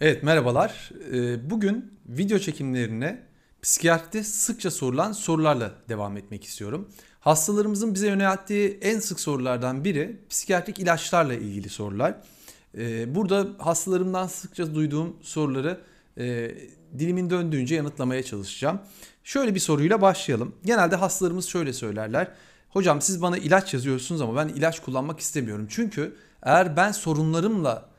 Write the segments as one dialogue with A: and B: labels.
A: Evet merhabalar. Ee, Bugün video çekimlerine psikiyatride sıkça sorulan sorularla devam etmek istiyorum. Hastalarımızın bize yönelttiği en sık sorulardan biri psikiyatrik ilaçlarla ilgili sorular. Ee, Burada hastalarımdan sıkça duyduğum soruları e, dilimin döndüğünce yanıtlamaya çalışacağım. Şöyle bir soruyla başlayalım. Genelde hastalarımız şöyle söylerler. Hocam siz bana ilaç yazıyorsunuz ama ben ilaç kullanmak istemiyorum. Çünkü eğer ben sorunlarımla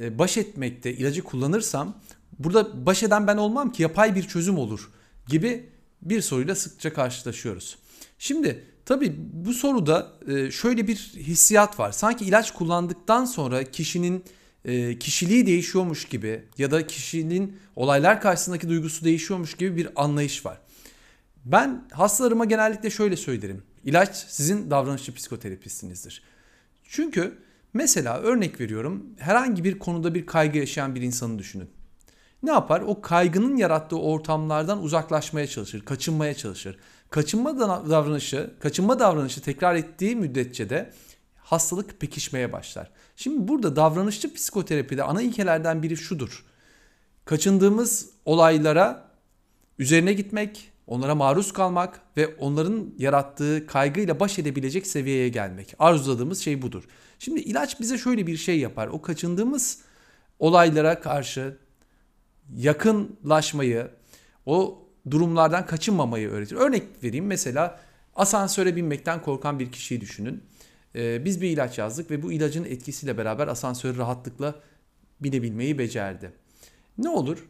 A: baş etmekte ilacı kullanırsam burada baş eden ben olmam ki yapay bir çözüm olur gibi bir soruyla sıkça karşılaşıyoruz. Şimdi tabii bu soruda e, şöyle bir hissiyat var. Sanki ilaç kullandıktan sonra kişinin e, kişiliği değişiyormuş gibi ya da kişinin olaylar karşısındaki duygusu değişiyormuş gibi bir anlayış var. Ben hastalarıma genellikle şöyle söylerim. İlaç sizin davranışçı psikoterapistinizdir. Çünkü Mesela örnek veriyorum herhangi bir konuda bir kaygı yaşayan bir insanı düşünün. Ne yapar? O kaygının yarattığı ortamlardan uzaklaşmaya çalışır, kaçınmaya çalışır. Kaçınma davranışı, kaçınma davranışı tekrar ettiği müddetçe de hastalık pekişmeye başlar. Şimdi burada davranışçı psikoterapide ana ilkelerden biri şudur. Kaçındığımız olaylara üzerine gitmek, onlara maruz kalmak ve onların yarattığı kaygıyla baş edebilecek seviyeye gelmek. Arzuladığımız şey budur. Şimdi ilaç bize şöyle bir şey yapar. O kaçındığımız olaylara karşı yakınlaşmayı, o durumlardan kaçınmamayı öğretir. Örnek vereyim mesela asansöre binmekten korkan bir kişiyi düşünün. Ee, biz bir ilaç yazdık ve bu ilacın etkisiyle beraber asansöre rahatlıkla binebilmeyi becerdi. Ne olur?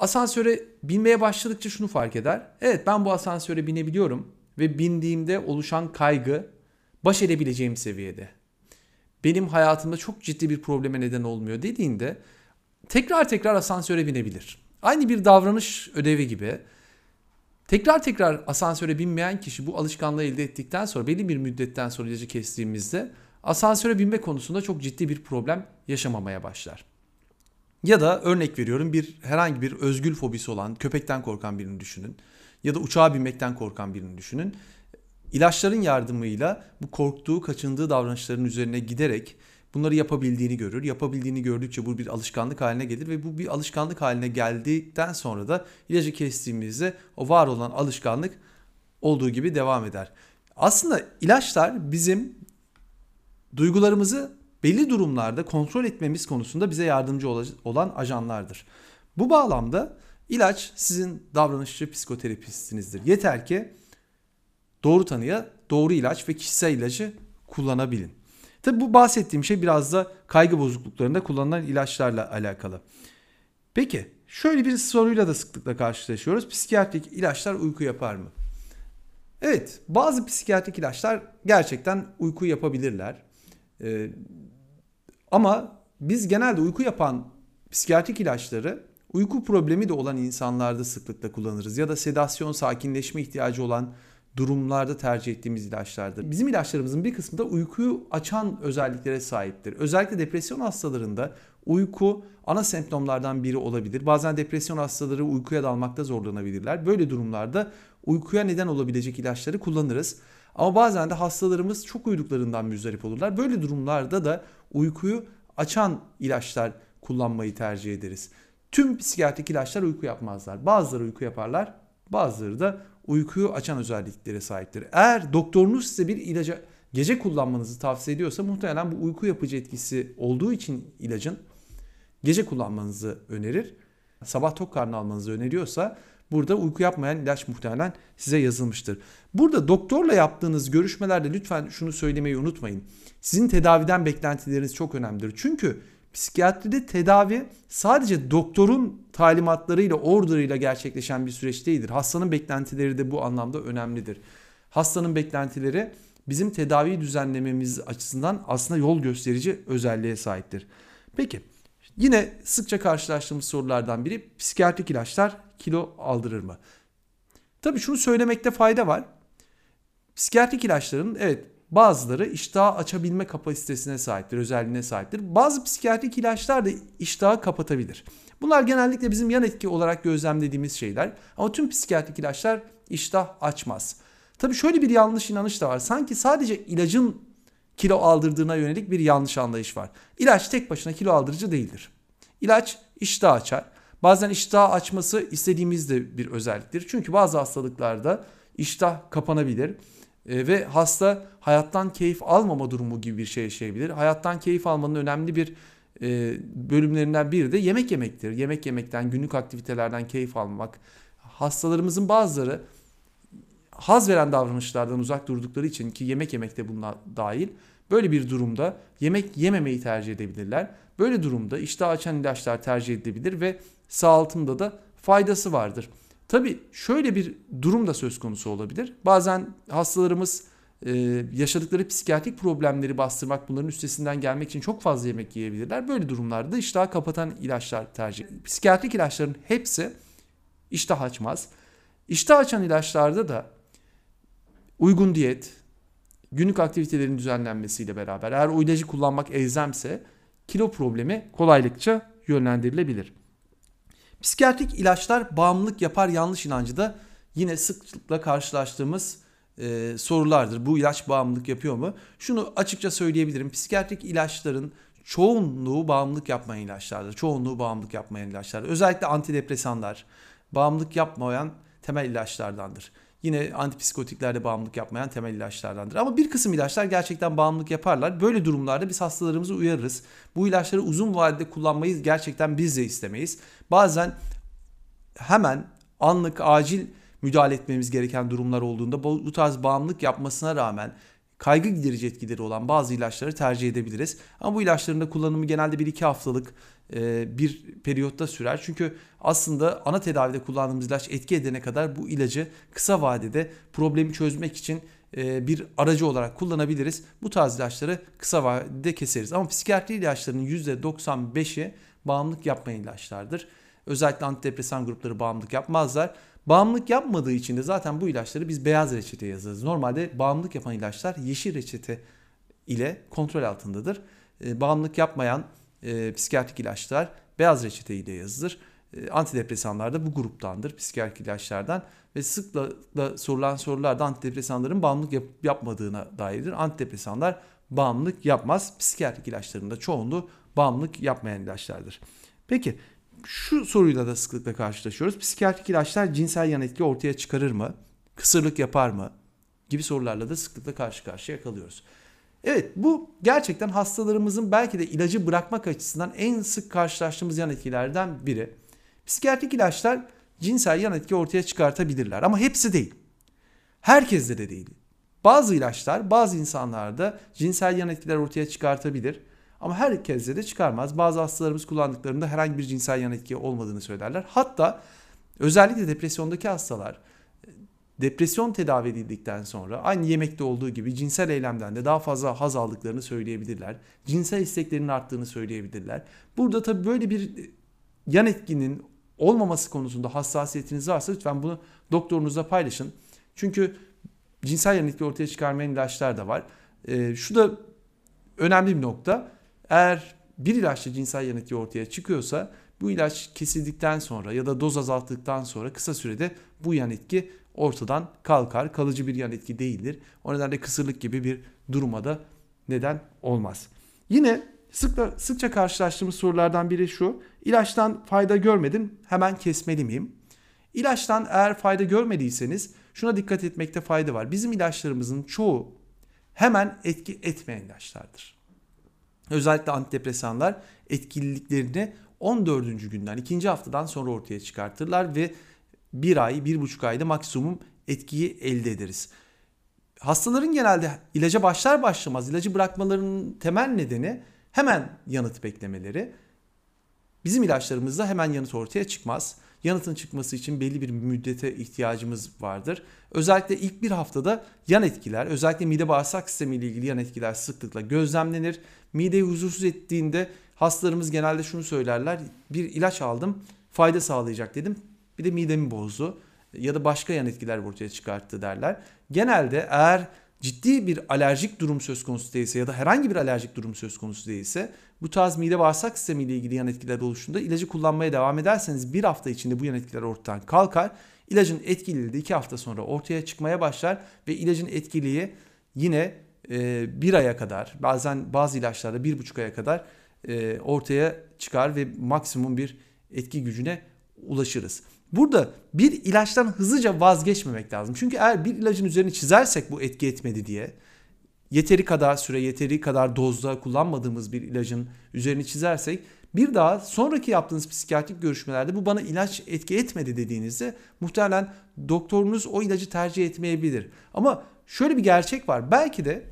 A: Asansöre binmeye başladıkça şunu fark eder. Evet ben bu asansöre binebiliyorum ve bindiğimde oluşan kaygı baş edebileceğim seviyede. Benim hayatımda çok ciddi bir probleme neden olmuyor dediğinde tekrar tekrar asansöre binebilir. Aynı bir davranış ödevi gibi tekrar tekrar asansöre binmeyen kişi bu alışkanlığı elde ettikten sonra belli bir müddetten sonra ilacı kestiğimizde asansöre binme konusunda çok ciddi bir problem yaşamamaya başlar. Ya da örnek veriyorum bir herhangi bir özgül fobisi olan köpekten korkan birini düşünün. Ya da uçağa binmekten korkan birini düşünün. İlaçların yardımıyla bu korktuğu, kaçındığı davranışların üzerine giderek bunları yapabildiğini görür. Yapabildiğini gördükçe bu bir alışkanlık haline gelir ve bu bir alışkanlık haline geldikten sonra da ilacı kestiğimizde o var olan alışkanlık olduğu gibi devam eder. Aslında ilaçlar bizim duygularımızı belli durumlarda kontrol etmemiz konusunda bize yardımcı olan ajanlardır. Bu bağlamda ilaç sizin davranışçı psikoterapistinizdir. Yeter ki doğru tanıya doğru ilaç ve kişisel ilacı kullanabilin. Tabi bu bahsettiğim şey biraz da kaygı bozukluklarında kullanılan ilaçlarla alakalı. Peki şöyle bir soruyla da sıklıkla karşılaşıyoruz. Psikiyatrik ilaçlar uyku yapar mı? Evet bazı psikiyatrik ilaçlar gerçekten uyku yapabilirler. Ee, ama biz genelde uyku yapan psikiyatrik ilaçları uyku problemi de olan insanlarda sıklıkla kullanırız. Ya da sedasyon, sakinleşme ihtiyacı olan durumlarda tercih ettiğimiz ilaçlardır. Bizim ilaçlarımızın bir kısmı da uykuyu açan özelliklere sahiptir. Özellikle depresyon hastalarında uyku ana semptomlardan biri olabilir. Bazen depresyon hastaları uykuya dalmakta zorlanabilirler. Böyle durumlarda uykuya neden olabilecek ilaçları kullanırız. Ama bazen de hastalarımız çok uyuduklarından müzdarip olurlar. Böyle durumlarda da uykuyu açan ilaçlar kullanmayı tercih ederiz. Tüm psikiyatrik ilaçlar uyku yapmazlar. Bazıları uyku yaparlar, bazıları da uykuyu açan özelliklere sahiptir. Eğer doktorunuz size bir ilacı gece kullanmanızı tavsiye ediyorsa muhtemelen bu uyku yapıcı etkisi olduğu için ilacın gece kullanmanızı önerir. Sabah tok karnı almanızı öneriyorsa burada uyku yapmayan ilaç muhtemelen size yazılmıştır. Burada doktorla yaptığınız görüşmelerde lütfen şunu söylemeyi unutmayın. Sizin tedaviden beklentileriniz çok önemlidir. Çünkü psikiyatride tedavi sadece doktorun talimatlarıyla, orderıyla gerçekleşen bir süreç değildir. Hastanın beklentileri de bu anlamda önemlidir. Hastanın beklentileri bizim tedavi düzenlememiz açısından aslında yol gösterici özelliğe sahiptir. Peki yine sıkça karşılaştığımız sorulardan biri psikiyatrik ilaçlar kilo aldırır mı? Tabii şunu söylemekte fayda var. Psikiyatrik ilaçların evet bazıları iştahı açabilme kapasitesine sahiptir, özelliğine sahiptir. Bazı psikiyatrik ilaçlar da iştahı kapatabilir. Bunlar genellikle bizim yan etki olarak gözlemlediğimiz şeyler. Ama tüm psikiyatrik ilaçlar iştah açmaz. Tabii şöyle bir yanlış inanış da var. Sanki sadece ilacın kilo aldırdığına yönelik bir yanlış anlayış var. İlaç tek başına kilo aldırıcı değildir. İlaç iştah açar. Bazen iştah açması istediğimiz de bir özelliktir. Çünkü bazı hastalıklarda iştah kapanabilir e, ve hasta hayattan keyif almama durumu gibi bir şey yaşayabilir. Hayattan keyif almanın önemli bir e, bölümlerinden biri de yemek yemektir. Yemek yemekten, günlük aktivitelerden keyif almak. Hastalarımızın bazıları haz veren davranışlardan uzak durdukları için ki yemek yemekte bunlar dahil böyle bir durumda yemek yememeyi tercih edebilirler. Böyle durumda iştah açan ilaçlar tercih edilebilir ve sağaltımda da faydası vardır. Tabi şöyle bir durum da söz konusu olabilir. Bazen hastalarımız e, yaşadıkları psikiyatrik problemleri bastırmak, bunların üstesinden gelmek için çok fazla yemek yiyebilirler. Böyle durumlarda iştahı kapatan ilaçlar tercih. Psikiyatrik ilaçların hepsi iştah açmaz. İştah açan ilaçlarda da uygun diyet, günlük aktivitelerin düzenlenmesiyle beraber eğer o ilacı kullanmak elzemse kilo problemi kolaylıkça yönlendirilebilir. Psikiyatrik ilaçlar bağımlılık yapar yanlış inancı da yine sıklıkla karşılaştığımız e, sorulardır. Bu ilaç bağımlılık yapıyor mu? Şunu açıkça söyleyebilirim. Psikiyatrik ilaçların çoğunluğu bağımlılık yapmayan ilaçlardır. Çoğunluğu bağımlılık yapmayan ilaçlardır. Özellikle antidepresanlar bağımlılık yapmayan temel ilaçlardandır. Yine antipsikotiklerde bağımlılık yapmayan temel ilaçlardandır. Ama bir kısım ilaçlar gerçekten bağımlılık yaparlar. Böyle durumlarda biz hastalarımızı uyarırız. Bu ilaçları uzun vadede kullanmayı gerçekten biz de istemeyiz. Bazen hemen anlık acil müdahale etmemiz gereken durumlar olduğunda bu tarz bağımlılık yapmasına rağmen kaygı giderici etkileri olan bazı ilaçları tercih edebiliriz. Ama bu ilaçların da kullanımı genelde 1-2 haftalık e, bir periyotta sürer. Çünkü aslında ana tedavide kullandığımız ilaç etki edene kadar bu ilacı kısa vadede problemi çözmek için e, bir aracı olarak kullanabiliriz. Bu tarz ilaçları kısa vadede keseriz. Ama psikiyatri ilaçlarının %95'i bağımlılık yapmayan ilaçlardır. Özellikle antidepresan grupları bağımlılık yapmazlar. Bağımlılık yapmadığı için de zaten bu ilaçları biz beyaz reçete yazarız. Normalde bağımlılık yapan ilaçlar yeşil reçete ile kontrol altındadır. E, bağımlılık yapmayan e, psikiyatrik ilaçlar beyaz reçete ile yazılır. E, antidepresanlar da bu gruptandır psikiyatrik ilaçlardan ve sıklıkla sorulan sorularda antidepresanların bağımlılık yap, yapmadığına dairdir. Antidepresanlar bağımlılık yapmaz. Psikiyatrik ilaçların da çoğunluğu bağımlılık yapmayan ilaçlardır. Peki şu soruyla da sıklıkla karşılaşıyoruz. Psikiyatrik ilaçlar cinsel yan etki ortaya çıkarır mı? Kısırlık yapar mı? Gibi sorularla da sıklıkla karşı karşıya kalıyoruz. Evet bu gerçekten hastalarımızın belki de ilacı bırakmak açısından en sık karşılaştığımız yan etkilerden biri. Psikiyatrik ilaçlar cinsel yan etki ortaya çıkartabilirler ama hepsi değil. Herkeste de değil. Bazı ilaçlar bazı insanlarda cinsel yan etkiler ortaya çıkartabilir. Ama herkese de çıkarmaz. Bazı hastalarımız kullandıklarında herhangi bir cinsel yan etki olmadığını söylerler. Hatta özellikle depresyondaki hastalar depresyon tedavi edildikten sonra aynı yemekte olduğu gibi cinsel eylemden de daha fazla haz aldıklarını söyleyebilirler. Cinsel isteklerinin arttığını söyleyebilirler. Burada tabii böyle bir yan etkinin olmaması konusunda hassasiyetiniz varsa lütfen bunu doktorunuzla paylaşın. Çünkü cinsel yan etki ortaya çıkarmayan ilaçlar da var. E, şu da önemli bir nokta. Eğer bir ilaçla cinsel yan etki ortaya çıkıyorsa bu ilaç kesildikten sonra ya da doz azalttıktan sonra kısa sürede bu yan etki ortadan kalkar. Kalıcı bir yan etki değildir. O nedenle kısırlık gibi bir duruma da neden olmaz. Yine sıkla, sıkça karşılaştığımız sorulardan biri şu. İlaçtan fayda görmedim hemen kesmeli miyim? İlaçtan eğer fayda görmediyseniz şuna dikkat etmekte fayda var. Bizim ilaçlarımızın çoğu hemen etki etmeyen ilaçlardır. Özellikle antidepresanlar etkililiklerini 14. günden, ikinci haftadan sonra ortaya çıkartırlar ve bir ay, bir buçuk ayda maksimum etkiyi elde ederiz. Hastaların genelde ilaca başlar başlamaz ilacı bırakmalarının temel nedeni hemen yanıt beklemeleri. Bizim ilaçlarımızda hemen yanıt ortaya çıkmaz. Yanıtın çıkması için belli bir müddete ihtiyacımız vardır. Özellikle ilk bir haftada yan etkiler, özellikle mide bağırsak sistemi ile ilgili yan etkiler sıklıkla gözlemlenir. Mideyi huzursuz ettiğinde hastalarımız genelde şunu söylerler. Bir ilaç aldım, fayda sağlayacak dedim. Bir de midemi bozdu ya da başka yan etkiler ortaya çıkarttı derler. Genelde eğer ciddi bir alerjik durum söz konusu değilse ya da herhangi bir alerjik durum söz konusu değilse bu tarz mide bağırsak sistemi ile ilgili yan etkiler oluştuğunda ilacı kullanmaya devam ederseniz bir hafta içinde bu yan etkiler ortadan kalkar. İlacın etkililiği de iki hafta sonra ortaya çıkmaya başlar ve ilacın etkiliği yine e, bir aya kadar bazen bazı ilaçlarda bir buçuk aya kadar e, ortaya çıkar ve maksimum bir etki gücüne ulaşırız. Burada bir ilaçtan hızlıca vazgeçmemek lazım. Çünkü eğer bir ilacın üzerine çizersek bu etki etmedi diye yeteri kadar süre, yeteri kadar dozda kullanmadığımız bir ilacın üzerini çizersek bir daha sonraki yaptığınız psikiyatrik görüşmelerde bu bana ilaç etki etmedi dediğinizde muhtemelen doktorunuz o ilacı tercih etmeyebilir. Ama şöyle bir gerçek var. Belki de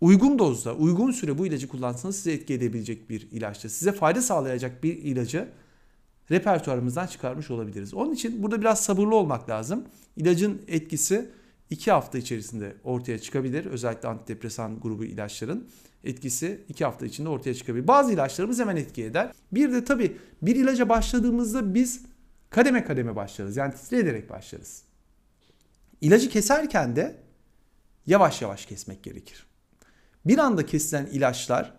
A: uygun dozda, uygun süre bu ilacı kullansanız size etki edebilecek bir ilaçtır. Size fayda sağlayacak bir ilacı repertuarımızdan çıkarmış olabiliriz. Onun için burada biraz sabırlı olmak lazım. İlacın etkisi 2 hafta içerisinde ortaya çıkabilir. Özellikle antidepresan grubu ilaçların etkisi 2 hafta içinde ortaya çıkabilir. Bazı ilaçlarımız hemen etki eder. Bir de tabii bir ilaca başladığımızda biz kademe kademe başlarız. Yani titre ederek başlarız. İlacı keserken de yavaş yavaş kesmek gerekir. Bir anda kesilen ilaçlar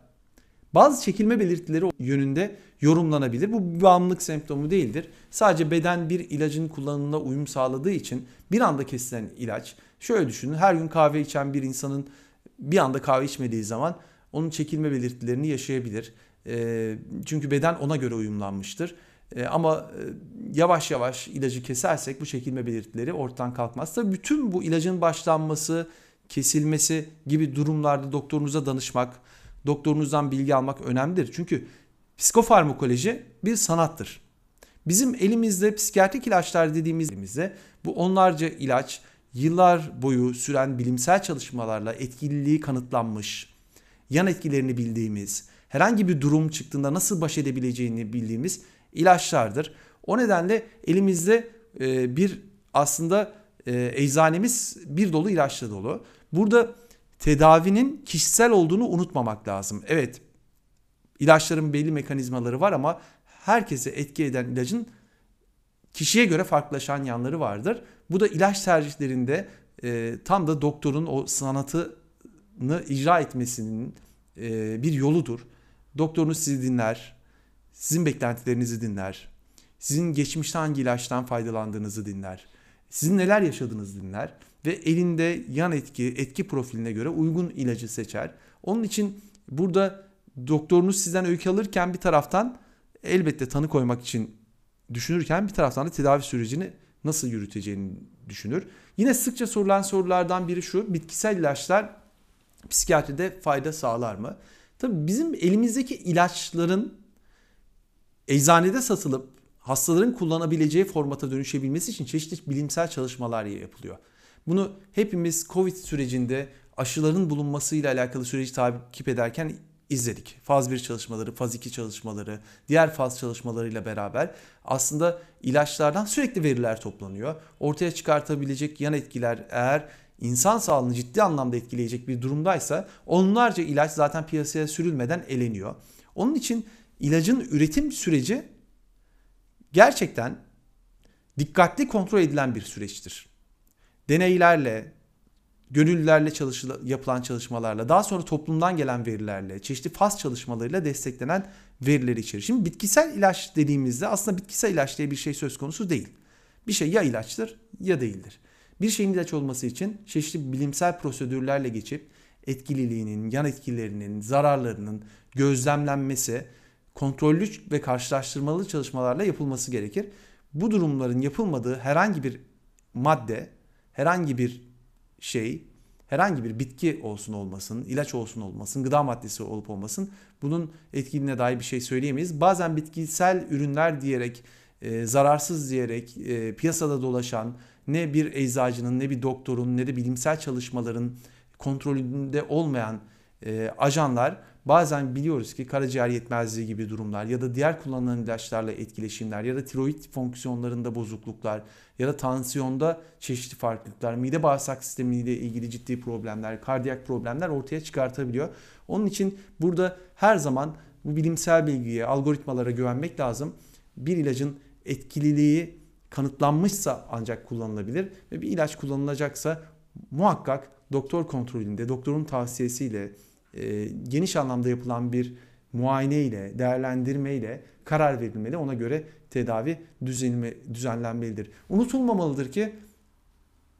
A: bazı çekilme belirtileri yönünde yorumlanabilir. Bu bağımlılık semptomu değildir. Sadece beden bir ilacın kullanımına uyum sağladığı için bir anda kesilen ilaç. Şöyle düşünün her gün kahve içen bir insanın bir anda kahve içmediği zaman onun çekilme belirtilerini yaşayabilir. E, çünkü beden ona göre uyumlanmıştır. E, ama e, yavaş yavaş ilacı kesersek bu çekilme belirtileri ortadan kalkmaz. Tabii bütün bu ilacın başlanması, kesilmesi gibi durumlarda doktorunuza danışmak, doktorunuzdan bilgi almak önemlidir. Çünkü psikofarmakoloji bir sanattır. Bizim elimizde psikiyatrik ilaçlar dediğimizde bu onlarca ilaç yıllar boyu süren bilimsel çalışmalarla etkililiği kanıtlanmış, yan etkilerini bildiğimiz, herhangi bir durum çıktığında nasıl baş edebileceğini bildiğimiz ilaçlardır. O nedenle elimizde e, bir aslında e, eczanemiz bir dolu ilaçla dolu. Burada tedavinin kişisel olduğunu unutmamak lazım. Evet ilaçların belli mekanizmaları var ama herkese etki eden ilacın kişiye göre farklılaşan yanları vardır. Bu da ilaç tercihlerinde e, tam da doktorun o sanatını icra etmesinin e, bir yoludur. Doktorunuz sizi dinler, sizin beklentilerinizi dinler, sizin geçmişte hangi ilaçtan faydalandığınızı dinler, sizin neler yaşadığınızı dinler ve elinde yan etki, etki profiline göre uygun ilacı seçer. Onun için burada doktorunuz sizden öykü alırken bir taraftan elbette tanı koymak için düşünürken bir taraftan da tedavi sürecini nasıl yürüteceğini düşünür. Yine sıkça sorulan sorulardan biri şu. Bitkisel ilaçlar psikiyatride fayda sağlar mı? Tabii bizim elimizdeki ilaçların eczanede satılıp hastaların kullanabileceği formata dönüşebilmesi için çeşitli bilimsel çalışmalar yapılıyor. Bunu hepimiz Covid sürecinde aşıların bulunmasıyla alakalı süreci takip ederken izledik. Faz 1 çalışmaları, faz 2 çalışmaları, diğer faz çalışmalarıyla beraber aslında ilaçlardan sürekli veriler toplanıyor. Ortaya çıkartabilecek yan etkiler eğer insan sağlığını ciddi anlamda etkileyecek bir durumdaysa onlarca ilaç zaten piyasaya sürülmeden eleniyor. Onun için ilacın üretim süreci gerçekten dikkatli kontrol edilen bir süreçtir. Deneylerle, gönüllülerle çalışıla, yapılan çalışmalarla, daha sonra toplumdan gelen verilerle, çeşitli faz çalışmalarıyla desteklenen verileri içerir. Şimdi bitkisel ilaç dediğimizde aslında bitkisel ilaç diye bir şey söz konusu değil. Bir şey ya ilaçtır ya değildir. Bir şeyin ilaç olması için çeşitli bilimsel prosedürlerle geçip etkililiğinin, yan etkilerinin, zararlarının gözlemlenmesi, kontrollü ve karşılaştırmalı çalışmalarla yapılması gerekir. Bu durumların yapılmadığı herhangi bir madde, herhangi bir şey, herhangi bir bitki olsun olmasın, ilaç olsun olmasın, gıda maddesi olup olmasın bunun etkiliğine dair bir şey söyleyemeyiz. Bazen bitkisel ürünler diyerek, e, zararsız diyerek e, piyasada dolaşan ne bir eczacının, ne bir doktorun, ne de bilimsel çalışmaların kontrolünde olmayan e, ajanlar bazen biliyoruz ki karaciğer yetmezliği gibi durumlar ya da diğer kullanılan ilaçlarla etkileşimler ya da tiroid fonksiyonlarında bozukluklar ya da tansiyonda çeşitli farklılıklar, mide bağırsak sistemiyle ilgili ciddi problemler, kardiyak problemler ortaya çıkartabiliyor. Onun için burada her zaman bu bilimsel bilgiye, algoritmalara güvenmek lazım. Bir ilacın etkililiği kanıtlanmışsa ancak kullanılabilir ve bir ilaç kullanılacaksa muhakkak doktor kontrolünde, doktorun tavsiyesiyle e, geniş anlamda yapılan bir muayene ile, değerlendirme ile karar verilmeli. Ona göre tedavi düzenime, düzenlenmelidir. Unutulmamalıdır ki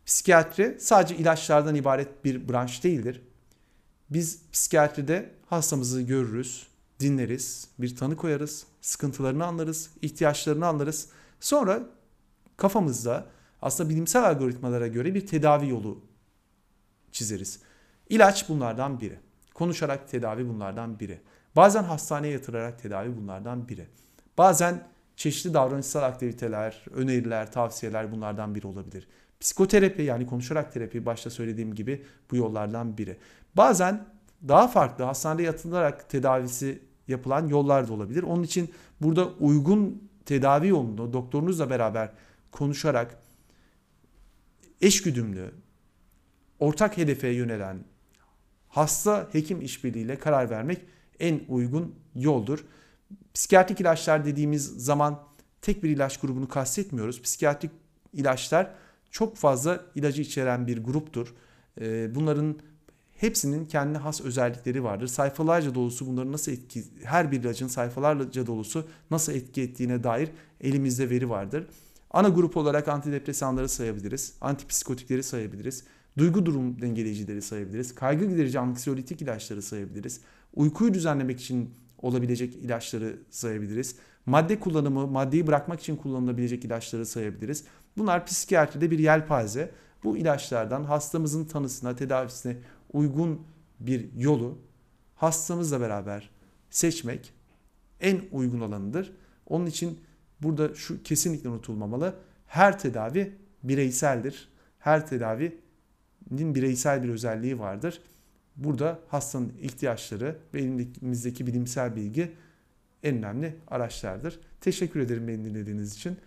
A: psikiyatri sadece ilaçlardan ibaret bir branş değildir. Biz psikiyatride hastamızı görürüz, dinleriz, bir tanı koyarız, sıkıntılarını anlarız, ihtiyaçlarını anlarız. Sonra kafamızda aslında bilimsel algoritmalara göre bir tedavi yolu çizeriz. İlaç bunlardan biri. Konuşarak tedavi bunlardan biri. Bazen hastaneye yatırarak tedavi bunlardan biri. Bazen çeşitli davranışsal aktiviteler, öneriler, tavsiyeler bunlardan biri olabilir. Psikoterapi yani konuşarak terapi başta söylediğim gibi bu yollardan biri. Bazen daha farklı hastanede yatılarak tedavisi yapılan yollar da olabilir. Onun için burada uygun tedavi yolunu doktorunuzla beraber konuşarak eşgüdümlü, ortak hedefe yönelen hasta hekim işbirliğiyle karar vermek en uygun yoldur. Psikiyatrik ilaçlar dediğimiz zaman tek bir ilaç grubunu kastetmiyoruz. Psikiyatrik ilaçlar çok fazla ilacı içeren bir gruptur. Ee, bunların hepsinin kendine has özellikleri vardır. Sayfalarca dolusu bunların nasıl etki, her bir ilacın sayfalarca dolusu nasıl etki ettiğine dair elimizde veri vardır. Ana grup olarak antidepresanları sayabiliriz, antipsikotikleri sayabiliriz, duygu durum dengeleyicileri sayabiliriz, kaygı giderici anksiyolitik ilaçları sayabiliriz, uykuyu düzenlemek için olabilecek ilaçları sayabiliriz. Madde kullanımı, maddeyi bırakmak için kullanılabilecek ilaçları sayabiliriz. Bunlar psikiyatride bir yelpaze. Bu ilaçlardan hastamızın tanısına, tedavisine uygun bir yolu hastamızla beraber seçmek en uygun olanıdır. Onun için burada şu kesinlikle unutulmamalı. Her tedavi bireyseldir. Her tedavinin bireysel bir özelliği vardır. Burada hastanın ihtiyaçları ve elimizdeki bilimsel bilgi en önemli araçlardır. Teşekkür ederim beni dinlediğiniz için.